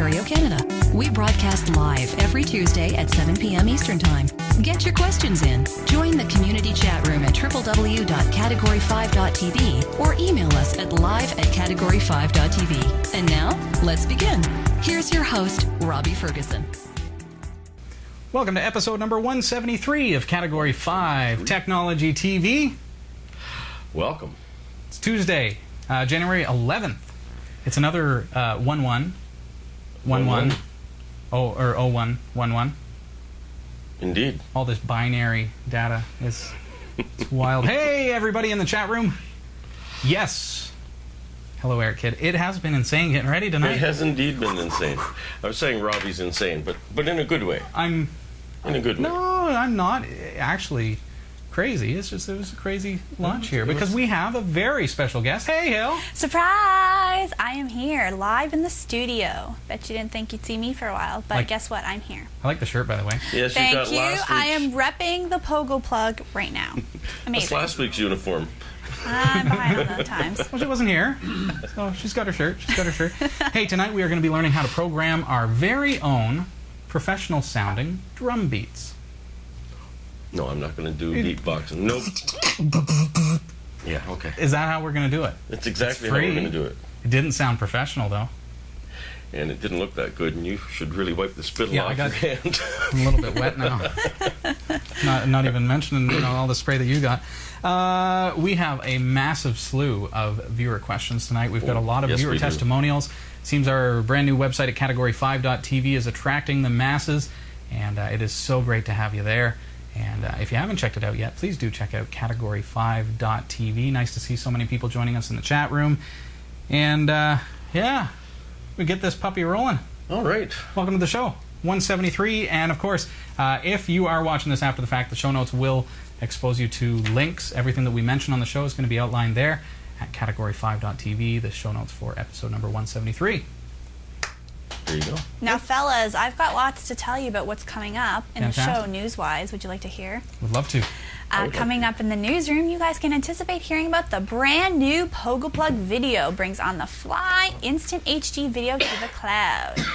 Ontario, Canada. We broadcast live every Tuesday at 7 p.m. Eastern Time. Get your questions in. Join the community chat room at www.category5.tv or email us at live at category5.tv. And now, let's begin. Here's your host, Robbie Ferguson. Welcome to episode number 173 of Category 5 Technology TV. Welcome. It's Tuesday, uh, January 11th. It's another uh, 1 1 1 1 oh, or 0 1 1 1. Indeed. All this binary data is it's wild. Hey, everybody in the chat room. Yes. Hello, Eric Kidd. It has been insane getting ready tonight. It has indeed been insane. I was saying Robbie's insane, but but in a good way. I'm In a good way. No, I'm not actually crazy. It's just it was a crazy launch here because we have a very special guest. Hey, Hill. Surprise! I am here, live in the studio. Bet you didn't think you'd see me for a while, but Like- guess what? I'm here. I like the shirt, by the way. Yes, you Thank got you. I am repping the Pogo plug right now. That's Amazing. last week's uniform. I'm behind on the times. Well, she wasn't here, so she's got her shirt. She's got her shirt. hey, tonight we are going to be learning how to program our very own professional sounding drum beats. No, I'm not going to do beatboxing. Nope. Yeah, okay. Is that how we're going to do it? That's exactly It's how we're going to do it. It didn't sound professional though. And it didn't look that good, and you should really wipe the spittle Yeah, I off got- your hand. I'm a little bit wet now. not, not even mentioning you know all the spray that you got. Uh, we have a massive slew of viewer questions tonight. We've got a lot of Yes, viewer we do. testimonials. Seems our brand new website at category5.tv is attracting the masses, and uh, it is so great to have you there. And uh, if you haven't checked it out yet, please do check out category5.tv. Nice to see so many people joining us in the chat room. And uh, yeah, we get this puppy rolling. All right. Welcome to the show. 173. And of course, uh, if you are watching this after the fact, the show notes will expose you to links. Everything that we mention on the show is going to be outlined there at category5.tv, the show notes for episode number 173. There you go. Now, fellas, I've got lots to tell you about what's coming up in the show news-wise. Would you like to hear? Would love to. Uh, coming up in the newsroom, you guys can anticipate hearing about the brand new Pogo Plug video brings on the fly instant HD video to the cloud.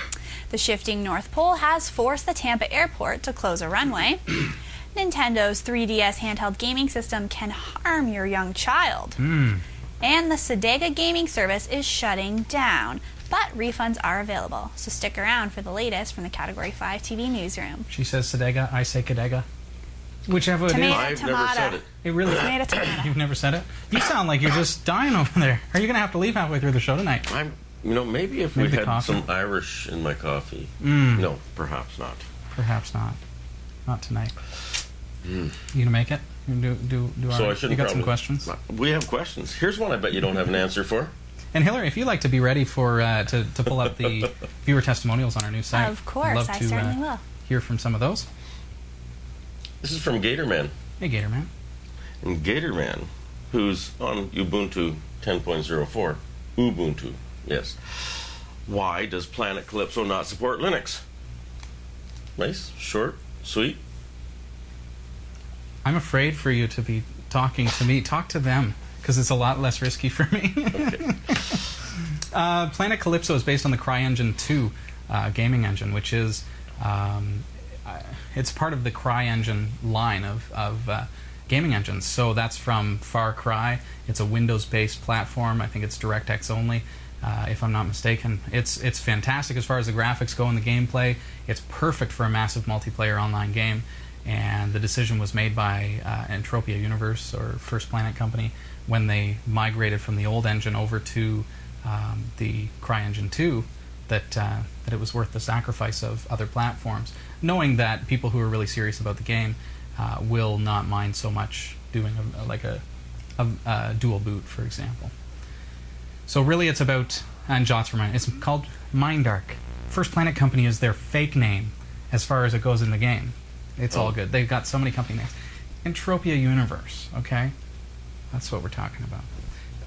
The shifting North Pole has forced the Tampa airport to close a runway. Nintendo's 3DS handheld gaming system can harm your young child. Hmm. And the Cedega gaming service is shutting down, but refunds are available. So stick around for the latest from the Category 5 TV newsroom. She says Cedega, I say Cadega. Whichever it is. Tomato. I've never Tomato. said it. It really Tomato, tomato. You've never said it? You sound like you're just dying over there. Are you going to have to leave halfway through the show tonight? I'm, you know, maybe if Maybe we had coffee? some Irish in my coffee. Mm. No, perhaps not. Perhaps not. Not tonight. You gonna make it? You do do do our, So I shouldn't You got some questions? We have questions. Here's one I bet you don't have an answer for. And Hillary, if you'd like to be ready for uh, to to pull up the viewer testimonials on our new site, Of I'd course, love I to certainly uh, will. hear from some of those. This is from Gatorman. Hey, Gatorman. And Gatorman, who's on Ubuntu 10.04, Ubuntu, yes. Why does Planet Calypso not support Linux? Nice, short, sweet. I'm afraid for you to be talking to me. Talk to them because it's a lot less risky for me. uh, Planet Calypso is based on the CryEngine 2 uh, gaming engine, which is um, it's part of the CryEngine line of, of uh, gaming engines. So that's from Far Cry. It's a Windows-based platform. I think it's DirectX only. Uh, if I'm not mistaken, it's it's fantastic as far as the graphics go and the gameplay. It's perfect for a massive multiplayer online game and the decision was made by uh, Entropia Universe or First Planet Company when they migrated from the old engine over to um, the CryEngine 2 that uh, that it was worth the sacrifice of other platforms, knowing that people who are really serious about the game uh, will not mind so much doing a, like a, a, a dual boot, for example. So really, it's about and Jots remind it's called Mindark. First Planet Company is their fake name as far as it goes in the game. It's all Oh. good. They've got so many company names. Entropia Universe, okay? That's what we're talking about.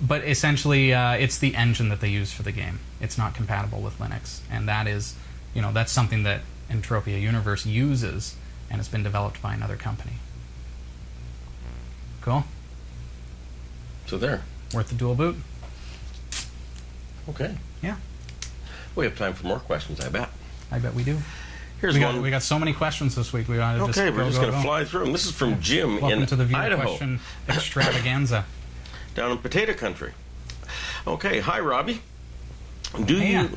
But essentially, uh, it's the engine that they use for the game. It's not compatible with Linux, and that is, you know, that's something that Entropia Universe uses, and it's been developed by another company. Cool. So there. Worth the dual boot. Okay. Yeah, We have time for more questions, I bet. I bet we do. Here's We got, one. we got so many questions this week. We got to just okay, go, we're just going to fly through them. This is from Jim Welcome in to the viewer Idaho, question extravaganza. down in Potato Country. Okay, hi Robbie. Do oh, Hey, you yeah.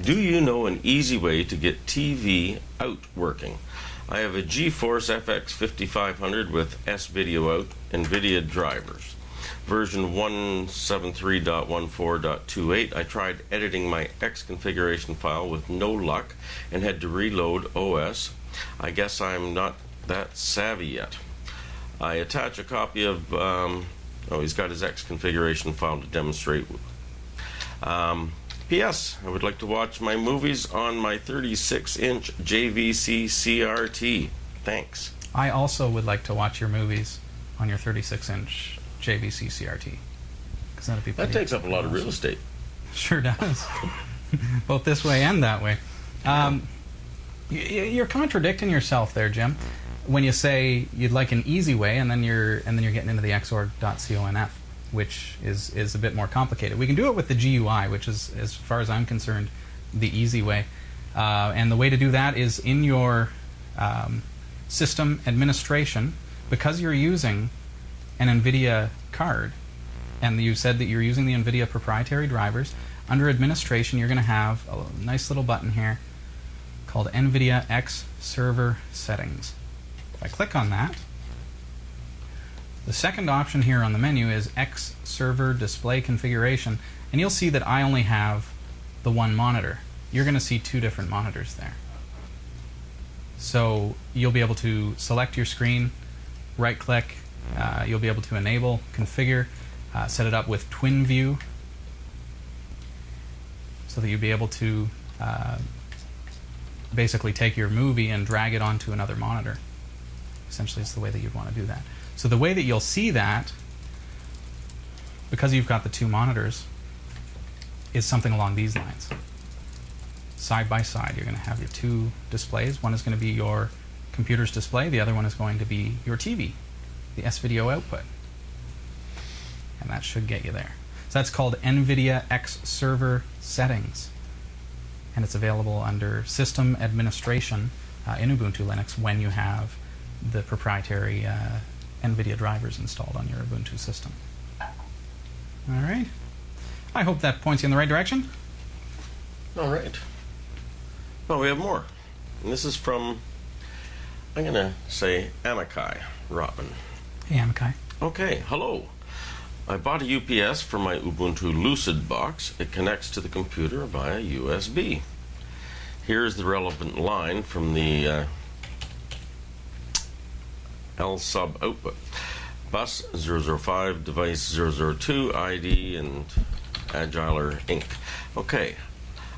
do you know an easy way to get TV out working? I have a GeForce FX 5500 with S video out, NVIDIA drivers. Version 173.14.28. I tried editing my X configuration file with no luck and had to reload OS. I guess I'm not that savvy yet. I attach a copy of. Um, oh, he's got his X configuration file to demonstrate. Um, P.S. I would like to watch my movies on my 36 inch JVC CRT. Thanks. I also would like to watch your movies on your 36-inch JVC CRT. 'Cause that'd be That takes up a lot of real estate. Sure does. Both this way and that way. Um, you're contradicting yourself there, Jim, when you say you'd like an easy way, and then you're and then you're getting into the xorg.conf, which is is a bit more complicated. We can do it with the GUI, which is, as far as I'm concerned, the easy way. Uh, and the way to do that is in your um, system administration, because you're using an NVIDIA card, and you said that you're using the NVIDIA proprietary drivers, under administration, you're going to have a nice little button here called NVIDIA X Server Settings. If I click on that, the second option here on the menu is X Server Display Configuration, and you'll see that I only have the one monitor. You're going to see two different monitors there. So you'll be able to select your screen, right click, uh, you'll be able to enable, configure, uh, set it up with Twin View so that you'll be able to uh, basically take your movie and drag it onto another monitor. Essentially, it's the way that you'd want to do that. So the way that you'll see that, because you've got the two monitors, is something along these lines. Side by side, you're going to have your two displays. One is going to be your computer's display. The other one is going to be your TV, the S video output. And that should get you there. So that's called NVIDIA X Server Settings. And it's available under System Administration uh, in Ubuntu Linux when you have the proprietary uh, NVIDIA drivers installed on your Ubuntu system. All right. I hope that points you in the right direction. All right. Well, we have more. And this is from, I'm going to say Amakai Robin. Hey, Amakai. Okay, hello. I bought a UPS for my Ubuntu Lucid box. It connects to the computer via USB. Here's the relevant line from the uh, lsusb output. Bus 005, device 002, ID, and Agiler Inc. Okay,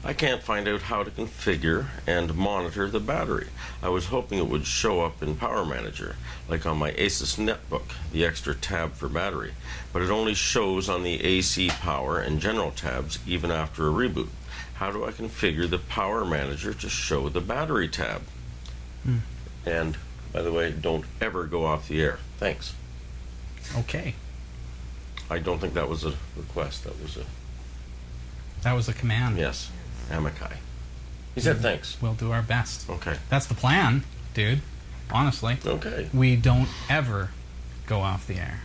I can't find out how to configure and monitor the battery. I was hoping it would show up in Power Manager, like on my Asus netbook, the extra tab for battery, but it only shows on the AC power and general tabs even after a reboot. How do I configure the Power Manager to show the battery tab? Hmm. And by the way, don't ever go off the air. Thanks. Okay. I don't think that was a request. That was a That was a command. yes, Amakai. He said thanks. We'll do our best. Okay. That's the plan, dude. Honestly. Okay. we don't ever go off the air.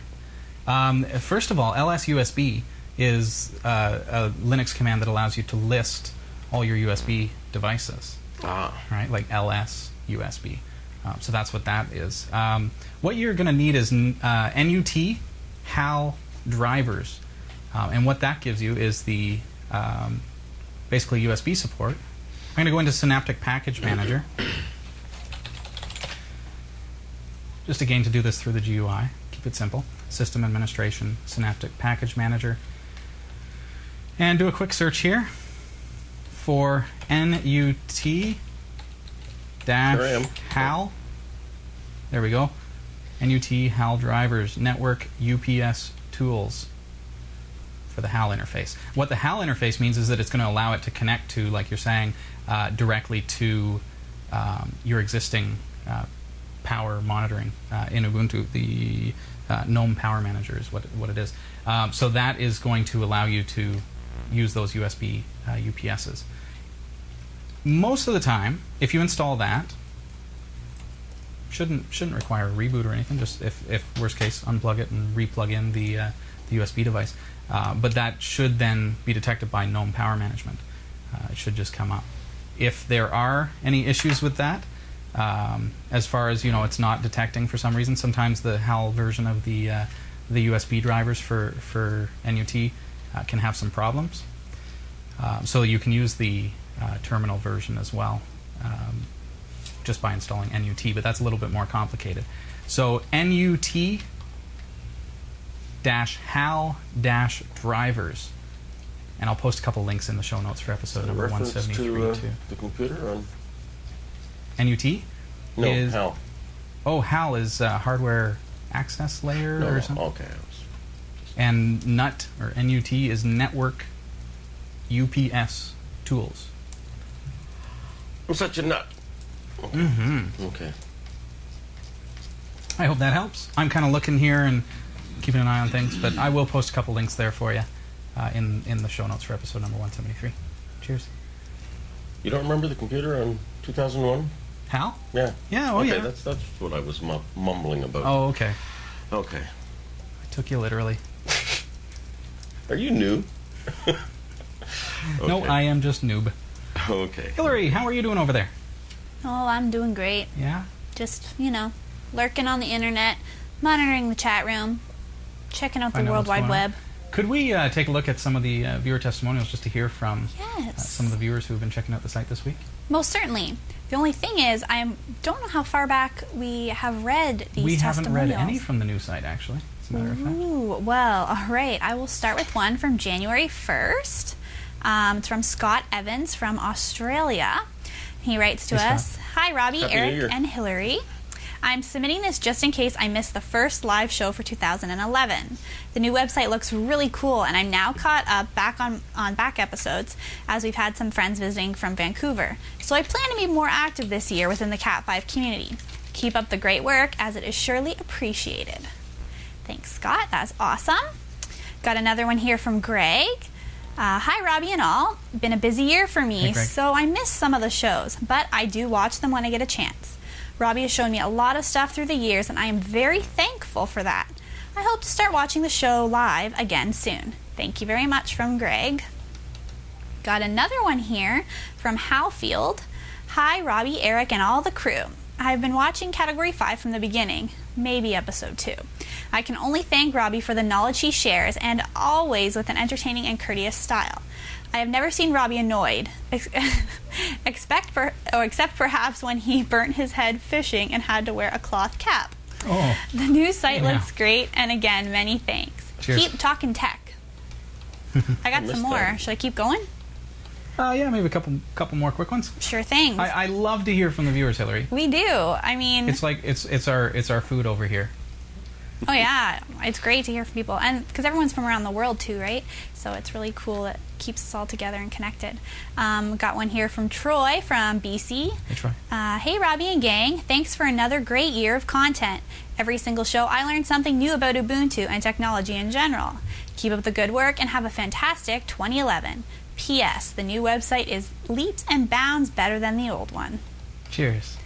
Um, first of all, LSUSB is uh, a Linux command that allows you to list all your USB devices, Ah. right? Like LS USB. Um, so that's what that is. Um, what you're going to need is uh, NUT HAL drivers, um, and what that gives you is the um, basically USB support. I'm going to go into Synaptic Package Manager. Just again to do this through the GUI. Keep it simple. System Administration, Synaptic Package Manager. And do a quick search here for NUT dash HAL. There we go. NUT HAL drivers, network UPS tools for the HAL interface. What the HAL interface means is that it's going to allow it to connect to, like you're saying, uh, directly to um, your existing uh, power monitoring uh, in Ubuntu. The uh, GNOME Power Manager is what what it is. Um, so that is going to allow you to use those USB uh, UPSs. Most of the time, if you install that, shouldn't shouldn't require a reboot or anything. Just if, if worst case, unplug it and replug in the uh, the USB device. Uh, but that should then be detected by GNOME Power Management. Uh, it should just come up. If there are any issues with that, um, as far as you know, it's not detecting for some reason. Sometimes the HAL version of the uh, the USB drivers for for NUT uh, can have some problems. Um, so you can use the uh, terminal version as well, um, just by installing NUT, but that's a little bit more complicated. So NUT dash HAL dash drivers, and I'll post a couple links in the show notes for episode number 173 to uh, too. the computer on NUT no is HAL. oh HAL is uh, hardware access layer No, or something, okay. And NUT or NUT is network UPS tools. I'm such a nut. Mm-hmm. Okay. I hope that helps. I'm kind of looking here and keeping an eye on things, but I will post a couple links there for you uh, in in the show notes for episode number 173. Cheers. You don't remember the computer on 2001? Hal? Yeah. Yeah, oh okay, yeah. that's that's what I was mu- mumbling about. Oh, okay. Okay. I took you literally. Are you new? No, I am just noob. Okay. Hillary, how are you doing over there? Oh, I'm doing great. Yeah? Just, you know, lurking on the internet, monitoring the chat room, checking out the World Wide. Web. Could we uh, take a look at some of the uh, viewer testimonials just to hear from uh, some of the viewers who have been checking out the site this week? Most certainly. The only thing is, I don't know how far back we have read these we haven't read any from the new site, actually, as a matter of fact. Ooh, well, all right. I will start with one from January 1st. Um, it's from Scott Evans from Australia. He writes to Hey, us Hi, Robbie, Happy Eric, and Hillary. I'm submitting this just in case I missed the first live show for 2011. The new website looks really cool, and I'm now caught up back on, on back episodes as we've had some friends visiting from Vancouver. So I plan to be more active this year within the Cat5 community. Keep up the great work, as it is surely appreciated. Thanks, Scott. That's awesome. Got another one here from Greg. Uh, hi, Robbie and all. Been a busy year for me, Hey, so I missed some of the shows, but I do watch them when I get a chance. Robbie has shown me a lot of stuff through the years, and I am very thankful for that. I hope to start watching the show live again soon. Thank you very much from Greg. Got another one here from Howfield. Hi, Robbie, Eric, and all the crew. I've been watching Category 5 from the beginning, maybe episode 2. I can only thank Robbie for the knowledge he shares and always with an entertaining and courteous style. I have never seen Robbie annoyed, ex- expect per- or except perhaps when he burnt his head fishing and had to wear a cloth cap. Oh, The new site Yeah. looks great, and again, many thanks. Cheers. Keep talking tech. I got missed some more. that. Should I keep going? uh, yeah, maybe a couple couple more quick ones. Sure thing. I, I love to hear from the viewers, Hillary. we do. I mean, It's like it's it's our it's our food over here. Oh yeah, it's great to hear from people, and because everyone's from around the world too, right? So it's really cool. It keeps us all together and connected. Um, got one here from Troy from BC. Hey, Troy. Uh, hey, Robbie and gang. Thanks for another great year of content. Every single show, I learned something new about Ubuntu and technology in general. Keep up the good work and have a fantastic 2011. P.S. The new website is leaps and bounds better than the old one. Cheers.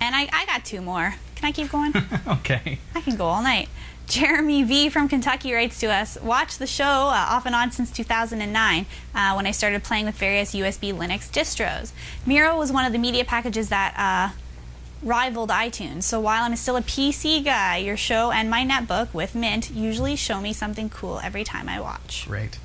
And I, I got two more. Can I keep going? okay. I can go all night. Jeremy V from Kentucky writes to us Watch the show uh, off and on since 2009 uh, when I started playing with various USB Linux distros. Miro was one of the media packages that uh, rivaled iTunes. So while I'm still a PC guy, your show and my netbook with Mint usually show me something cool every time I watch. Great.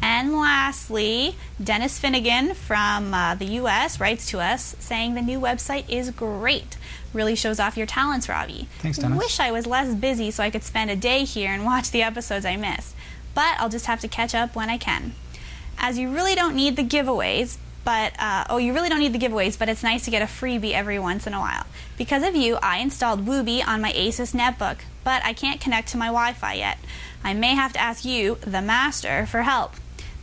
And lastly, Dennis Finnegan from uh, the US writes to us saying the new website is great. Really shows off your talents, Robbie. Thanks, Dennis. Wish I was less busy so I could spend a day here and watch the episodes I missed. But I'll just have to catch up when I can. As you really don't need the giveaways, but uh, oh, you really don't need the giveaways, but it's nice to get a freebie every once in a while. Because of you, I installed Wubi on my Asus netbook, but I can't connect to my Wi-Fi yet. I may have to ask you, the master, for help.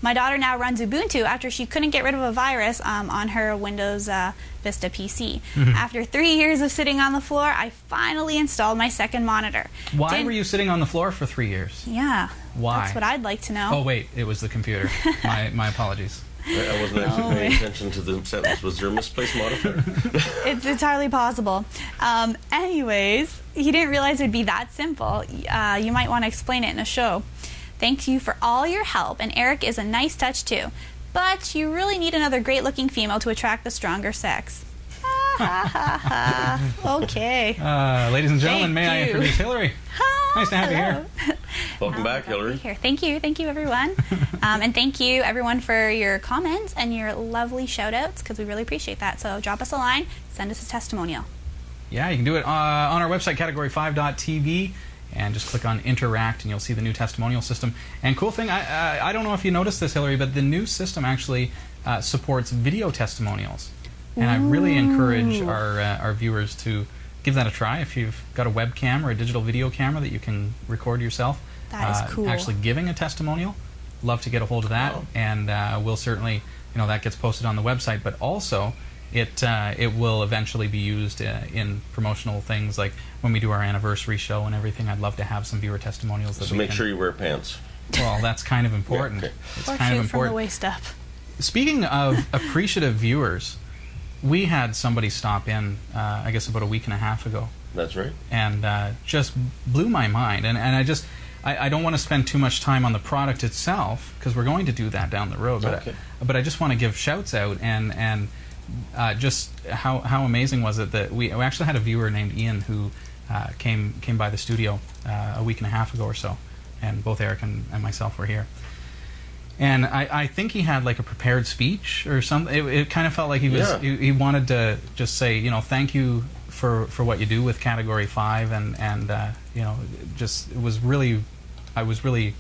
My daughter now runs Ubuntu after she couldn't get rid of a virus um, on her Windows uh, Vista PC. Mm-hmm. After three years of sitting on the floor, I finally installed my second monitor. Why Didn't- were you sitting on the floor for three years? Yeah. Why? That's what I'd like to know. Oh wait, it was the computer. my my apologies. I I wasn't actually Oh, paying attention to the sentence. Was there a misplaced modifier? It's entirely possible. Um, anyways, he didn't realize it would be that simple. Uh, you might want to explain it in a show. Thank you for all your help, and Eric is a nice touch too. But you really need another great looking female to attract the stronger sex. Ha, ha, ha, ha. okay. Uh, ladies and gentlemen, Thank may I you. introduce Hillary? Nice to have you here. Hello. Welcome back, Glad to be Hillary. Here. Thank you. Thank you, everyone. um, and thank you, everyone, for your comments and your lovely shout outs because we really appreciate that. So drop us a line, send us a testimonial. Yeah, you can do it uh, on our website, category5.tv, and just click on interact, and you'll see the new testimonial system. And cool thing, I, I, I don't know if you noticed this, Hillary, but the new system actually uh, supports video testimonials. And I really encourage our, uh, our viewers to give that a try. If you've got a webcam or a digital video camera that you can record yourself, That is uh, cool. actually giving a testimonial, love to get a hold of that. Wow. And uh, we'll certainly, you know, that gets posted on the website, but also it uh, it will eventually be used uh, in promotional things like when we do our anniversary show and everything. I'd love to have some viewer testimonials. That So we make can, sure you wear pants. Well, that's kind of important. okay. It's or kind shoot of from the important. waist up. Speaking of appreciative viewers, we had somebody stop in, uh, I guess, about a week and a half ago, That's right. and uh, just blew my mind. And, and I just, I, I don't want to spend too much time on the product itself because we're going to do that down the road. But, Okay. I, but I just want to give shouts out and and uh, just how how amazing was it that we, we actually had a viewer named Ian who uh, came came by the studio uh, a week and a half ago or so, and both Eric and, and myself were here. And I, I think he had like a prepared speech or something. It, it kind of felt like he was Yeah. he, he wanted to just say, you know, thank you for, for what you do with Category Five, and and uh, you know, just it was really, I was really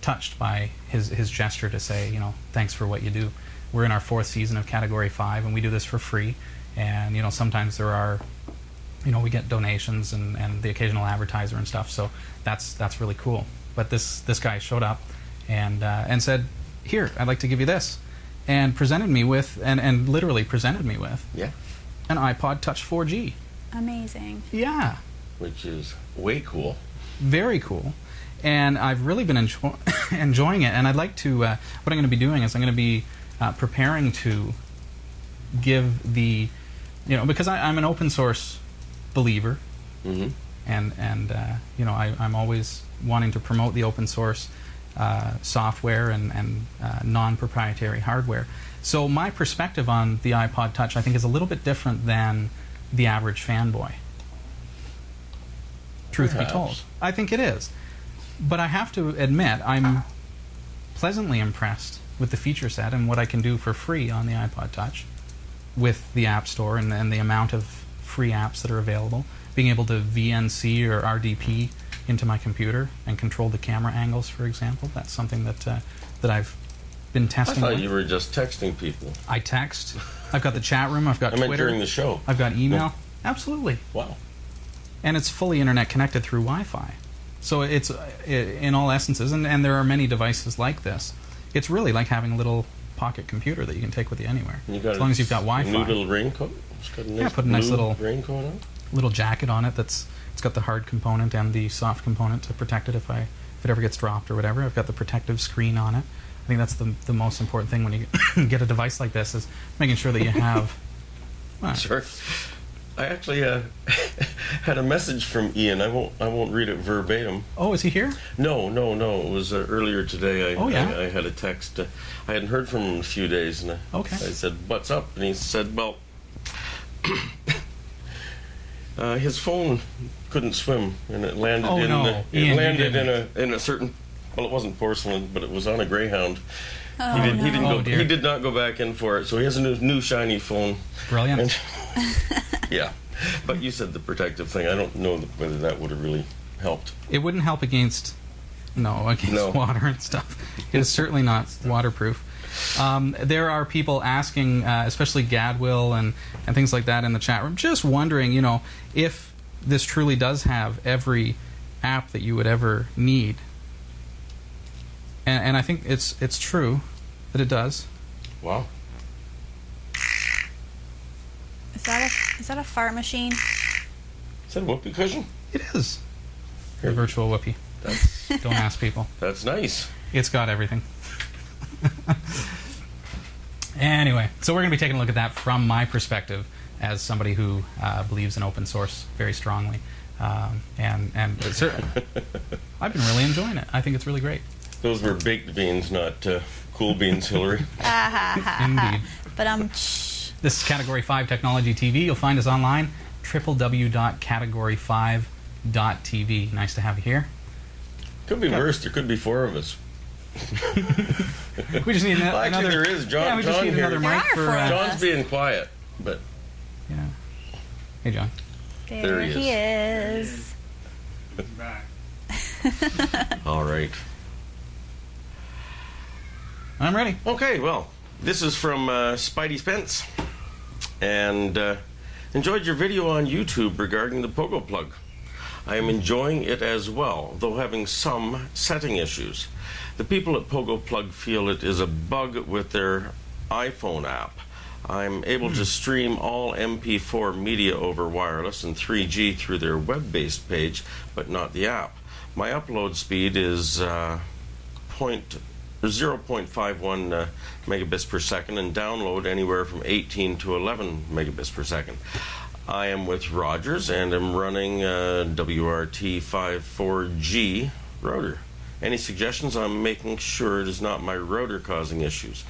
touched by his his gesture to say, you know, thanks for what you do. We're in our fourth season of Category Five, and we do this for free. And you know, sometimes there are, you know, we get donations and, and the occasional advertiser and stuff. So that's that's really cool. But this this guy showed up and uh, and said, "Here, I'd like to give you this," and presented me with and and literally presented me with Yeah. an iPod Touch 4G. Amazing. Yeah, Which is way cool. very cool. And I've really been enjoy- enjoying it. And I'd like to. Uh, what I'm going to be doing is I'm going to be uh, preparing to give the, you know, because I, I'm an open source believer, hmm and and uh, you know I, I'm always wanting to promote the open source uh, software and and uh, non-proprietary hardware. So my perspective on the iPod Touch, I think, is a little bit different than the average fanboy. Truth be told, I think it is. But I have to admit, I'm pleasantly impressed with the feature set and what I can do for free on the iPod Touch with the App Store and, and the amount of free apps that are available. Being able to VNC or RDP into my computer and control the camera angles, for example, that's something that uh, that I've been testing. I thought with. you were just texting people. I text. I've got the chat room. I've got I meant Twitter. during the show. I've got email. Absolutely Wow. and it's fully internet connected through Wi-Fi. So it's uh, in all essences, and, and there are many devices like this. It's really like having a little pocket computer that you can take with you anywhere, You got as long as you've got Wi-Fi. New little raincoat. It's got a nice Yeah, put a nice little- raincoat on. Little jacket on it that's it's got the hard component and the soft component to protect it if I if it ever gets dropped or whatever. I've got the protective screen on it. I think that's the the most important thing when you get a device like this is making sure that you have. Well, Sorry. I actually uh, had a message from Ian. I won't. I won't read it verbatim. Oh, is he here? No, no, no. It was uh, earlier today. I, Oh, yeah? I, I had a text. Uh, I hadn't heard from him in a few days, and I, Okay. I said, "What's up?" And he said, "Well, uh, his phone couldn't swim, and it landed Oh, in no. the, it you landed in a in a certain. Well, it wasn't porcelain, but it was on a Greyhound. Oh, he, did, no. he didn't Oh, go. dear. He did not go back in for it, so he has a new, new shiny phone. Brilliant. And yeah, but you said the protective thing. I don't know whether that would have really helped. It wouldn't help against no against No. water and stuff. It is certainly not waterproof. Um, there are people asking, uh, especially Gadwill and and things like that in the chat room, just wondering, you know, if this truly does have every app that you would ever need. And, and I think it's it's true. That it does. Wow. Is that a is that a fart machine? Is that a whoopee cushion? It is. A virtual whoopee. That's Don't ask people. that's nice. It's got everything. anyway, so we're going to be taking a look at that from my perspective as somebody who uh, believes in open source very strongly. Um, and and cer- I've been really enjoying it. I think it's really great. Those were baked beans, not uh, cool beans, Hillary. Indeed. But um, This is Category 5 Technology TV. You'll find us online, www.category5.tv. Nice to have you here. Could be worse. There could be four of us. We just need an- Well, actually, another. there is John- Yeah, we just John need here. another mic are for. Uh, John's being quiet, but yeah. Hey, John. there, There he he is. all right. I'm ready. Okay, well, this is from uh, Spidey Spence, and uh, enjoyed your video on YouTube regarding the Pogo plug. I am enjoying it as well, though having some setting issues. The people at Pogo Plug feel it is a bug with their iPhone app. I'm able to stream all MP4 media over wireless and 3G through their web based page, but not the app. My upload speed is uh, point, 0.51 uh, megabits per second and download anywhere from 18 to 11 megabits per second. I am with Rogers and am running uh, WRT54G router. Any suggestions on making sure it is not my router causing issues?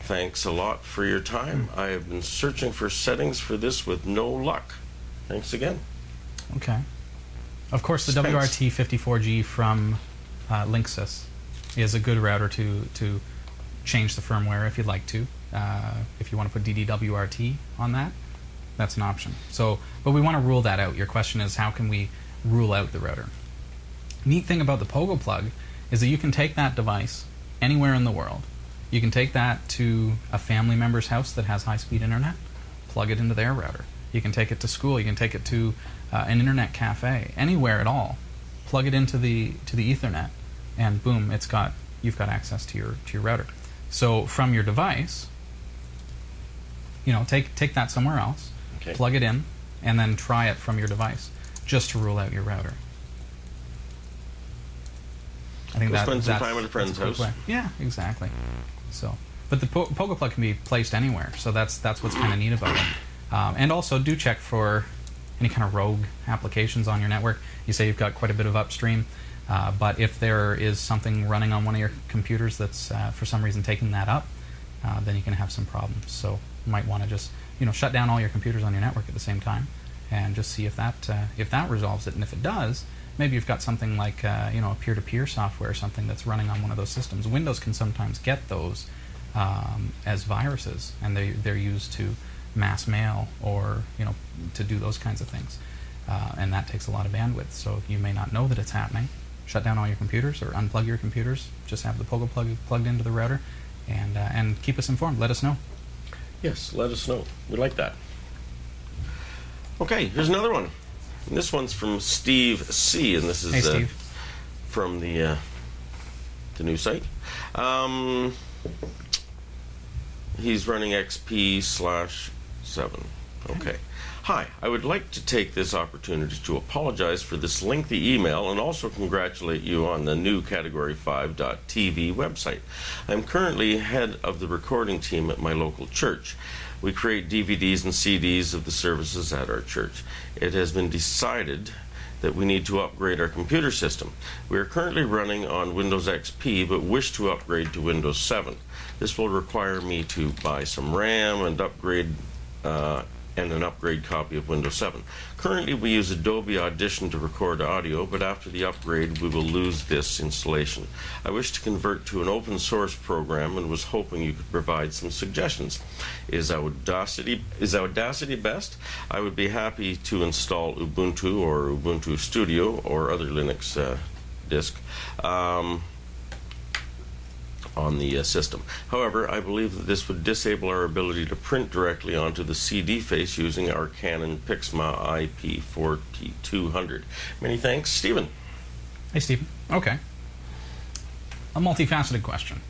Thanks a lot for your time. I have been searching for settings for this with no luck. Thanks again. Okay. Of course, the Spence. WRT54G from uh, Linksys is a good router to to change the firmware if you'd like to. Uh, if you want to put DDWRT on that, that's an option. So, but we want to rule that out. Your question is how can we rule out the router? Neat thing about the Pogo plug is that you can take that device anywhere in the world. You can take that to a family member's house that has high-speed internet, plug it into their router. You can take it to school. You can take it to uh, an internet cafe, anywhere at all. Plug it into the to the Ethernet, and boom, it's got you've got access to your to your router. So from your device, you know, take take that somewhere else, Okay. plug it in, and then try it from your device, just to rule out your router. I think Go that, spend some that's- time at a friend's house. way. Yeah, exactly. So, but the po- Pogo plug can be placed anywhere, so that's that's what's kind of neat about it. Um, and also, do check for any kind of rogue applications on your network. You say you've got quite a bit of upstream, uh, but if there is something running on one of your computers that's uh, for some reason taking that up, uh, then you can have some problems. So you might want to just you know shut down all your computers on your network at the same time, and just see if that uh, if that resolves it. And if it does, maybe you've got something like uh, you know a peer-to-peer software or something that's running on one of those systems. Windows can sometimes get those um, as viruses, and they they're used to mass mail or you know to do those kinds of things, uh, and that takes a lot of bandwidth. So you may not know that it's happening. Shut down all your computers or unplug your computers. Just have the Pogo plug plugged into the router, and uh, and keep us informed. Let us know. Yes, let us know. We like that. Okay, here's another one. And this one's from Steve C. And this is Hey, uh, from the uh, the new site. Um, he's running XP slash seven. Okay. Hi, I would like to take this opportunity to apologize for this lengthy email and also congratulate you on the new Category 5.tv website. I'm currently head of the recording team at my local church. We create DVDs and CDs of the services at our church. It has been decided that we need to upgrade our computer system. We are currently running on Windows XP but wish to upgrade to Windows 7. This will require me to buy some RAM and upgrade uh, and an upgrade copy of Windows 7. Currently, we use Adobe Audition to record audio, but after the upgrade, we will lose this installation. I wish to convert to an open source program and was hoping you could provide some suggestions. Is Audacity is Audacity best? I would be happy to install Ubuntu or Ubuntu Studio or other Linux uh, disk. Um, on the uh, system. However, I believe that this would disable our ability to print directly onto the CD face using our Canon Pixma IP4200. Many thanks, Stephen. Hey, Stephen. Okay. A multifaceted question.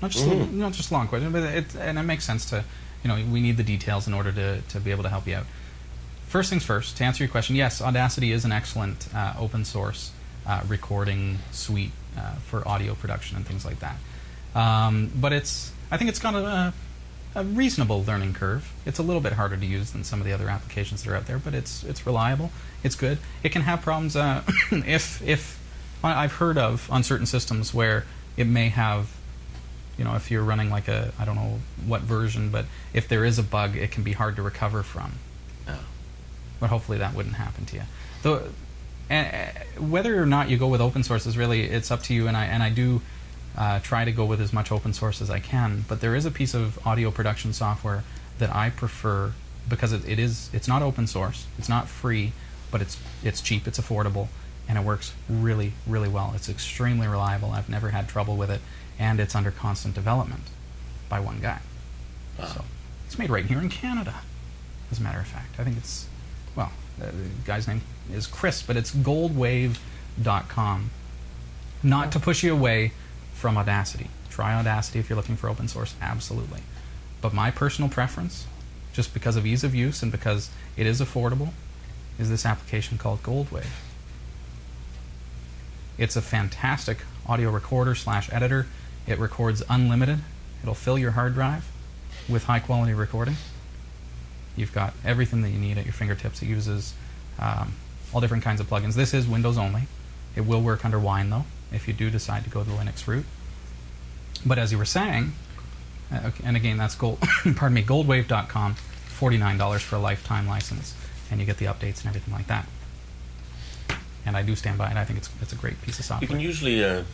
not just not just long question, but it and it makes sense to you know we need the details in order to to be able to help you out. First things first, to answer your question, yes, Audacity is an excellent uh, open source uh, recording suite uh, for audio production and things like that. Um, but it's I think it's got a, a reasonable learning curve. It's a little bit harder to use than some of the other applications that are out there, but it's it's reliable. It's good. It can have problems uh, if if I've heard of on certain systems where it may have, you know, if you're running like a I don't know what version, but if there is a bug, it can be hard to recover from. Yeah. But hopefully that wouldn't happen to you. Though, and, uh, whether or not you go with open source is really it's up to you. And I and I do uh, try to go with as much open source as I can. But there is a piece of audio production software that I prefer because it, it is it's not open source, it's not free, but it's it's cheap, it's affordable, and it works really really well. It's extremely reliable. I've never had trouble with it, and it's under constant development by one guy. So it's made right here in Canada, as a matter of fact. I think it's well, uh, the guy's name is Chris, but it's goldwave.com. Not to push you away from Audacity. Try Audacity if you're looking for open source, absolutely. But my personal preference, just because of ease of use and because it is affordable, is this application called Goldwave. It's a fantastic audio recorder slash editor. It records unlimited. It'll fill your hard drive with high quality recording. You've got everything that you need at your fingertips. It uses um, all different kinds of plugins. This is Windows only. It will work under Wine though, if you do decide to go the Linux route. But as you were saying, uh, okay, and again, that's gold. pardon me, goldwave.com, forty-nine dollars for a lifetime license, and you get the updates and everything like that. And I do stand by it. I think it's it's a great piece of software. You can usually, uh,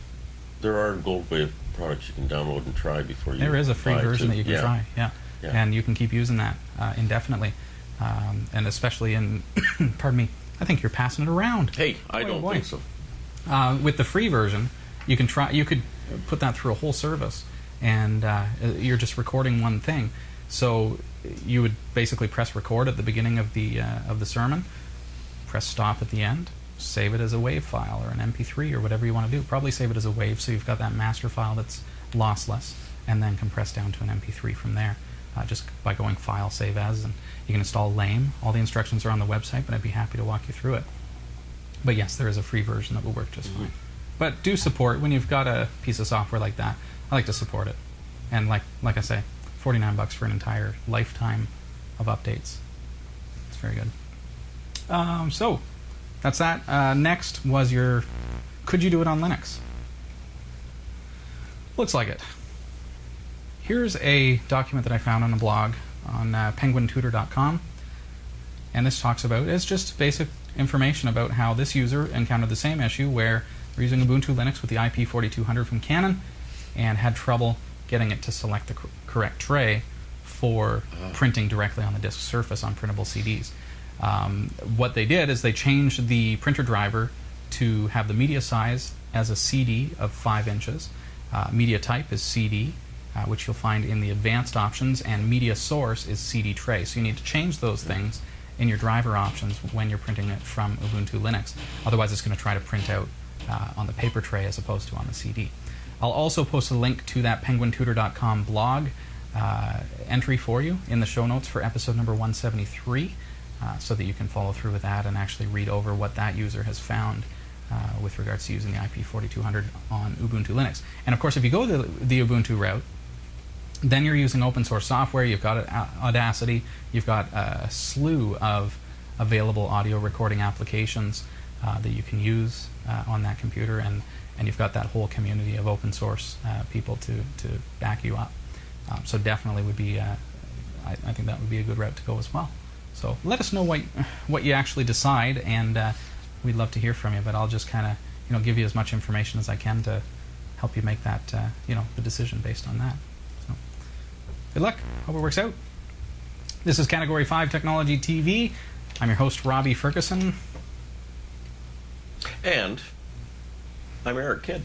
there are Goldwave products you can download and try before you. There is a free version too. that you can yeah. try, yeah. Yeah. and you can keep using that uh, indefinitely, um, and especially in, pardon me, I think you're passing it around. Hey, I Boy, don't boy. think so. Uh, with the free version, you can try. You could put that through a whole service, and uh, you're just recording one thing. So you would basically press record at the beginning of the uh, of the sermon, press stop at the end, save it as a WAV file or an MP3 or whatever you want to do. Probably save it as a WAV, so you've got that master file that's lossless, and then compress down to an MP3 from there. Uh, just by going File, Save As, and you can install Lame. All the instructions are on the website, but I'd be happy to walk you through it. But yes, there is a free version that will work just fine. But do support when you've got a piece of software like that. I like to support it, and like like I say, forty nine bucks for an entire lifetime of updates. It's very good. Um, so that's that. Uh, next was your. Could you do it on Linux? Looks like it. Here's a document that I found on a blog on uh, penguintutor.com and this talks about it's just basic information about how this user encountered the same issue where they're using Ubuntu Linux with the IP4200 from Canon and had trouble getting it to select the cor- correct tray for printing directly on the disk surface on printable CDs. Um, what they did is they changed the printer driver to have the media size as a CD of 5 inches. Uh, media type is CD, uh, which you'll find in the advanced options, and media source is CD tray. So you need to change those things in your driver options when you're printing it from Ubuntu Linux. Otherwise, it's going to try to print out uh, on the paper tray as opposed to on the CD. I'll also post a link to that penguintutor.com blog uh, entry for you in the show notes for episode number 173 uh, so that you can follow through with that and actually read over what that user has found uh, with regards to using the IP4200 on Ubuntu Linux. And of course, if you go the, the Ubuntu route, then you're using open source software. You've got Audacity. You've got a slew of available audio recording applications uh, that you can use uh, on that computer, and, and you've got that whole community of open source uh, people to, to back you up. Um, so definitely would be, uh, I, I think that would be a good route to go as well. So let us know what what you actually decide, and uh, we'd love to hear from you. But I'll just kind of you know give you as much information as I can to help you make that uh, you know the decision based on that. So good luck. Hope it works out. This is Category Five Technology TV. I'm your host Robbie Ferguson, And I'm Eric Kidd.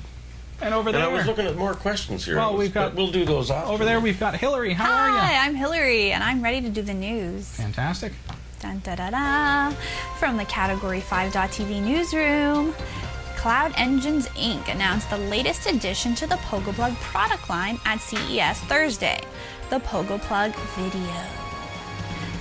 and over there. And there, I was looking at more questions here. Well, we've got- but we'll do those after. over there we've got Hillary. How are you? Hi. I'm Hillary, and I'm ready to do the news. Fantastic. Dun, da, da, da. From the Category 5.tv newsroom, Cloud Engines Inc. announced the latest addition to the PogoPlug product line at CES Thursday, the PogoPlug Video.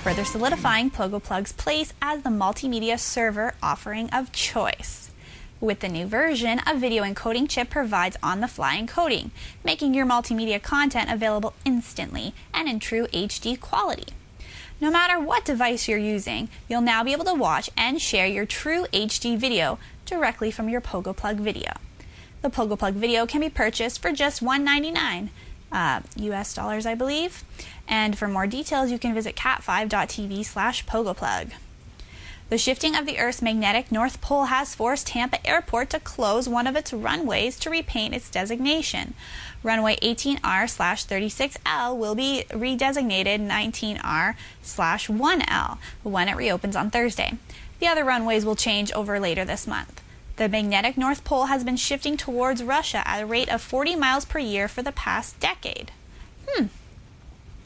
Further solidifying PogoPlug's place as the multimedia server offering of choice. With the new version, a video encoding chip provides on the fly encoding, making your multimedia content available instantly and in true HD quality. No matter what device you're using, you'll now be able to watch and share your true HD video directly from your PogoPlug video. The PogoPlug video can be purchased for just $1.99 uh, US dollars, I believe. And for more details, you can visit cat5.tv slash pogoplug. The shifting of the Earth's magnetic North Pole has forced Tampa Airport to close one of its runways to repaint its designation. Runway 18R slash 36L will be redesignated 19R slash 1L when it reopens on Thursday. The other runways will change over later this month. The magnetic North Pole has been shifting towards Russia at a rate of 40 miles per year for the past decade. Hmm.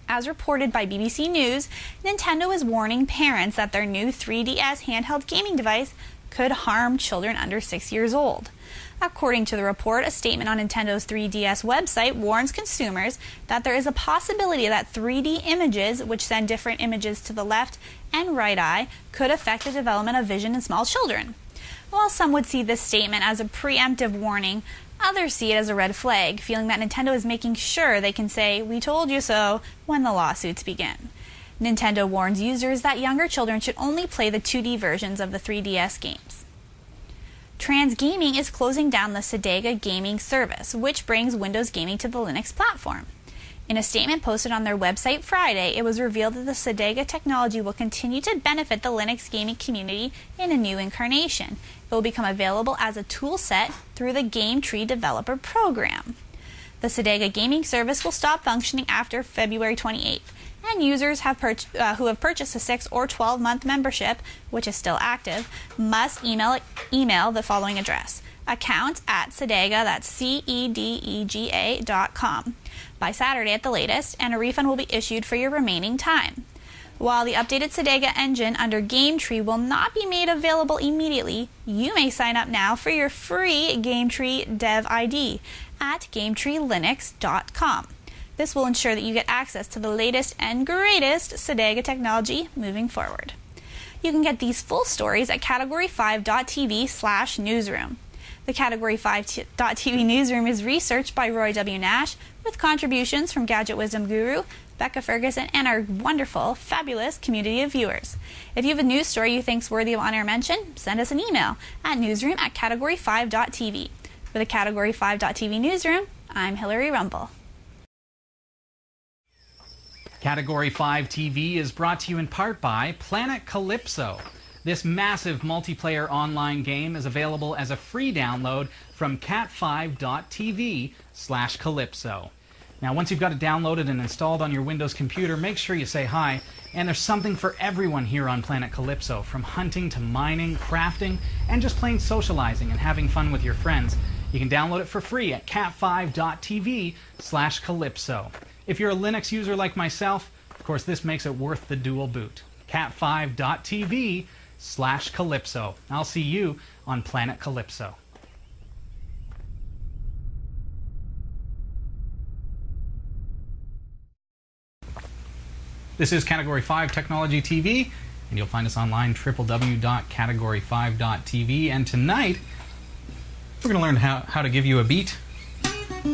As reported by BBC News, Nintendo is warning parents that their new 3DS handheld gaming device could harm children under 6 years old. According to the report, a statement on Nintendo's 3DS website warns consumers that there is a possibility that 3D images, which send different images to the left and right eye, could affect the development of vision in small children. While some would see this statement as a preemptive warning, Others see it as a red flag, feeling that Nintendo is making sure they can say, We told you so, when the lawsuits begin. Nintendo warns users that younger children should only play the 2D versions of the 3DS games. Transgaming is closing down the Cedega gaming service, which brings Windows gaming to the Linux platform. In a statement posted on their website Friday, it was revealed that the Cedega technology will continue to benefit the Linux gaming community in a new incarnation. It will become available as a tool set through the Game Tree Developer Program. The Cedega gaming service will stop functioning after February 28th, and users have uh, who have purchased a 6 or 12 month membership, which is still active, must email, email the following address account at Cedega, that's C E D E G A dot com by Saturday at the latest, and a refund will be issued for your remaining time. While the updated Cedega engine under GameTree will not be made available immediately, you may sign up now for your free GameTree Dev ID at GameTreeLinux.com. This will ensure that you get access to the latest and greatest Cedega technology moving forward. You can get these full stories at category5.tv slash newsroom. The Category 5.tv newsroom is researched by Roy W. Nash with contributions from Gadget Wisdom Guru, Becca Ferguson, and our wonderful, fabulous community of viewers. If you have a news story you think is worthy of on-air mention, send us an email at newsroom at category5.tv. For the Category 5.tv newsroom, I'm Hillary Rumble. Category 5 TV is brought to you in part by Planet Calypso. This massive multiplayer online game is available as a free download from cat5.tv slash calypso. Now, once you've got it downloaded and installed on your Windows computer, make sure you say hi. And there's something for everyone here on Planet Calypso, from hunting to mining, crafting, and just plain socializing and having fun with your friends. You can download it for free at cat5.tv slash calypso. If you're a Linux user like myself, of course, this makes it worth the dual boot. cat5.tv slash Calypso. I'll see you on Planet Calypso. This is Category 5 Technology TV, and you'll find us online www.category5.tv. And tonight, we're going to learn how, how to give you a beat. We're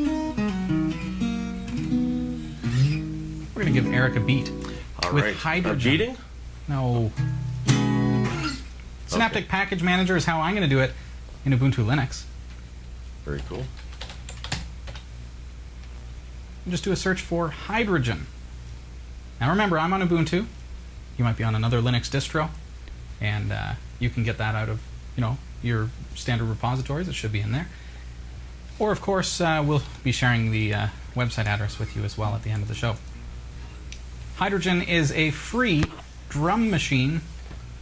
going to give Eric a beat. All with right. hydrogen. A beating? No. Synaptic Package Manager is how I'm going to do it in Ubuntu Linux. Very cool. Just do a search for hydrogen. Now remember, I'm on Ubuntu. You might be on another Linux distro, and uh, you can get that out of you know your standard repositories. It should be in there. Or of course, uh, we'll be sharing the uh, website address with you as well at the end of the show. Hydrogen is a free drum machine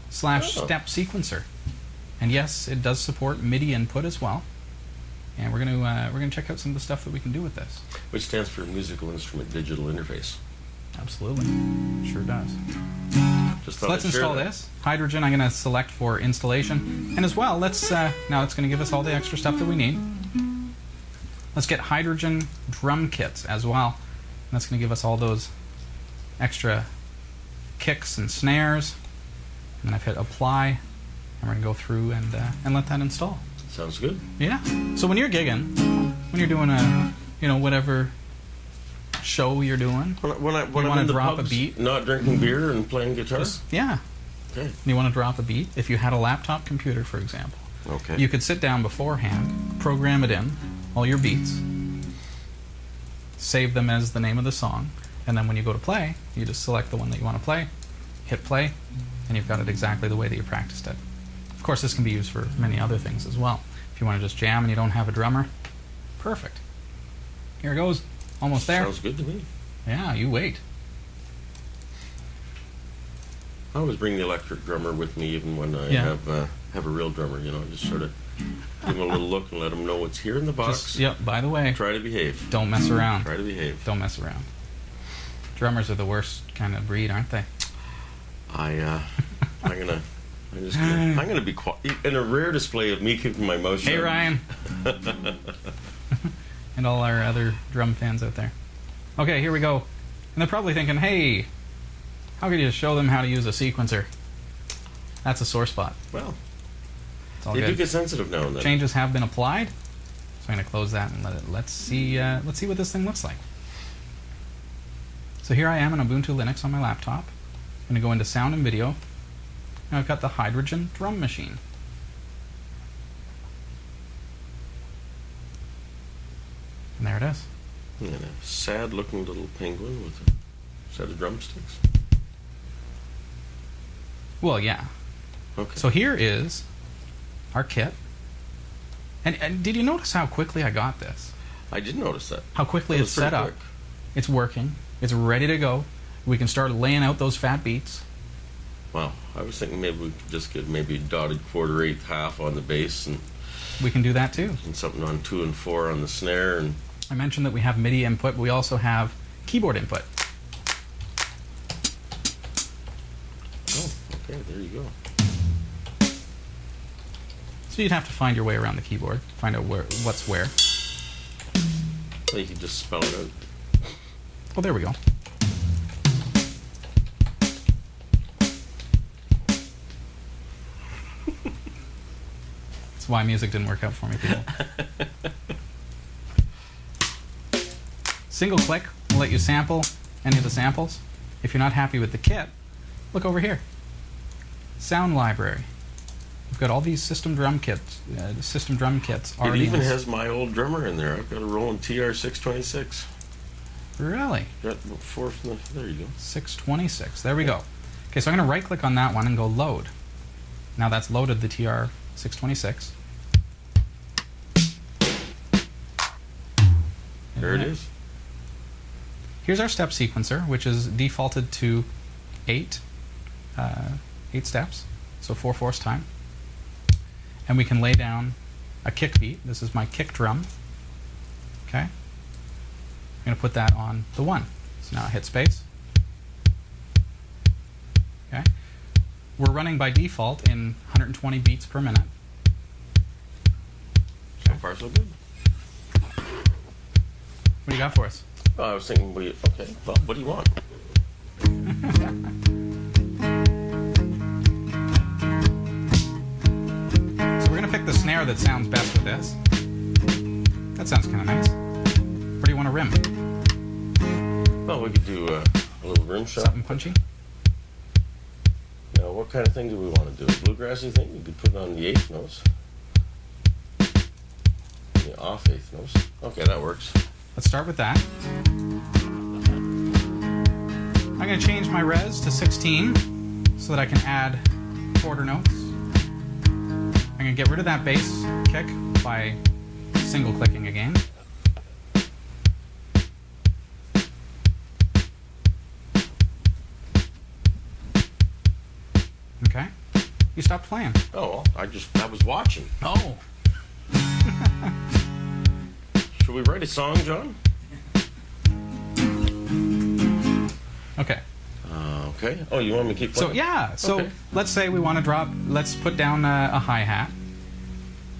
slash Oh. step sequencer. And yes, it does support MIDI input as well. And we're going to uh, we're going to check out some of the stuff that we can do with this. Which stands for Musical Instrument Digital Interface. Absolutely. Sure does. Just So let's install that. this. Hydrogen I'm going to select for installation. And as well, let's uh, now it's going to give us all the extra stuff that we need. Let's get hydrogen drum kits as well. And that's going to give us all those extra kicks and snares. And then I've hit apply. And we're going to go through and, uh, and let that install. Sounds good. Yeah. So when you're gigging, when you're doing a, you know, whatever show you're doing, When I, when, I, when You wanna in the drop a beat? not drinking beer and playing guitar. just, yeah, Okay. you want to drop a beat. If you had a laptop computer, for example, Okay. you could sit down beforehand, program it in, all your beats, save them as the name of the song, and then when you go to play, you just select the one that you want to play, hit play, and you've got it exactly the way that you practiced it. Of course, this can be used for many other things as well. If you want to just jam and you don't have a drummer, perfect. Here it goes. Almost there. Sounds good to me. Yeah, you wait. I always bring the electric drummer with me, even when I Yeah. have uh, have a real drummer. You know, just sort of give him a little look and let him know what's here in the box. Just, yep, by the way, Try to behave. don't mess around. Try to behave. Don't mess around. Drummers are the worst kind of breed, aren't they? I uh, I'm gonna. I'm just gonna, I'm gonna be quiet in a rare display of me keeping my mouth shut. Hey, Ryan. and all our other drum fans out there. Okay, here we go. And they're probably thinking, hey, how could you show them how to use a sequencer? That's a sore spot. Well, It's all they do get sensitive now and then. Changes have been applied. So I'm going to close that and let it. Let's see. Uh, let's see what this thing looks like. So here I am in Ubuntu Linux on my laptop. I'm going to go into Sound and Video. And I've got the Hydrogen drum machine. And there it is. And a sad-looking little penguin with a set of drumsticks. Well, yeah. Okay. So here is our kit. And, and did you notice how quickly I got this? I did notice that. How quickly That it's set up. quick. It's working. It's ready to go. We can start laying out those fat beats. Wow. I was thinking maybe we could just get maybe dotted quarter eighth half on the bass and, We can do that too. and something on two and four on the snare and I mentioned that we have MIDI input, but we also have keyboard input. oh, okay, there you go. So you'd have to find your way around the keyboard, find out where what's where. Well, you could just spell it out. Oh, there we go. That's why music didn't work out for me, people. Single click will let you sample any of the samples. If you're not happy with the kit, look over here. Sound library. We've got all these system drum kits. Uh, system drum kits It even ins- has my old drummer in there. I've got a Roland TR626. really. Got four from the, there you go. 626. There we go. Okay, so I'm going to right click on that one and go load. Now that's loaded the TR626. There it is. Here's our step sequencer, which is defaulted to eight, uh, eight steps, so four fourths time. And we can lay down a kick beat. This is my kick drum. Okay. I'm going to put that on the one. So now I hit space. Okay. We're running by default in 120 beats per minute. So far, so good. What do you got for us? Oh, I was thinking, we okay. Well, what do you want? So we're going to pick the snare that sounds best with this. That sounds kind of nice. Where do you want to rim? Well, we could do uh, a little rim shot. Something punchy? Now, what kind of thing do we want to do? A bluegrassy thing? You could put it on the eighth notes. The off eighth notes. Okay, that works. Let's start with that. I'm going to change my res to 16 so that I can add quarter notes. I'm going to get rid of that bass kick by single clicking again. Okay. You stopped playing. Oh, I just I was watching. Oh. Should we write a song, John? Okay. Uh, okay. Oh, you want me to keep So playing? yeah. So Okay. let's say we want to drop. Let's put down a, a hi hat,